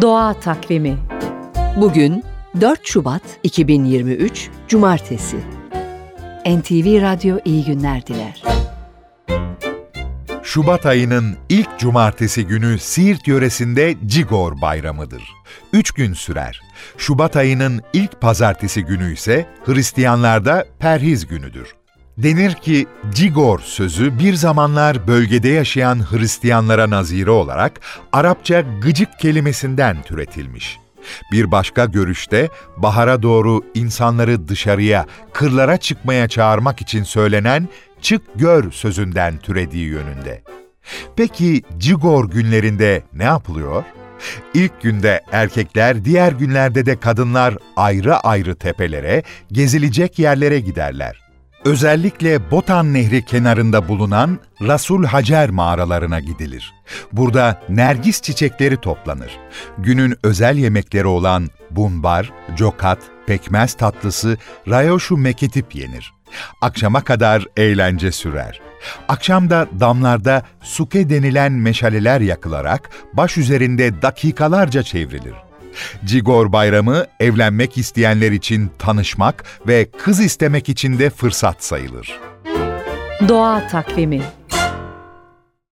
Doğa Takvimi Bugün 4 Şubat 2023 Cumartesi. NTV Radyo iyi günler diler. Şubat ayının ilk cumartesi günü Siirt yöresinde Cigor Bayramıdır. Üç gün sürer. Şubat ayının ilk pazartesi günü ise Hristiyanlarda Perhiz günüdür. Denir ki Cigor sözü bir zamanlar bölgede yaşayan Hristiyanlara nazire olarak Arapça gıcık kelimesinden türetilmiş. Bir başka görüşte bahara doğru insanları dışarıya, kırlara çıkmaya çağırmak için söylenen çık gör sözünden türediği yönünde. Peki Cigor günlerinde ne yapılıyor? İlk günde erkekler, diğer günlerde de kadınlar ayrı ayrı tepelere, gezilecek yerlere giderler. Özellikle Botan Nehri kenarında bulunan Rasul Hacer mağaralarına gidilir. Burada nergis çiçekleri toplanır. Günün özel yemekleri olan bumbar, cokat, pekmez tatlısı, rayoşu meketip yenir. Akşama kadar eğlence sürer. Akşamda damlarda suke denilen meşaleler yakılarak baş üzerinde dakikalarca çevrilir. Cigor Bayramı evlenmek isteyenler için tanışmak ve kız istemek için de fırsat sayılır. Doğa Takvimi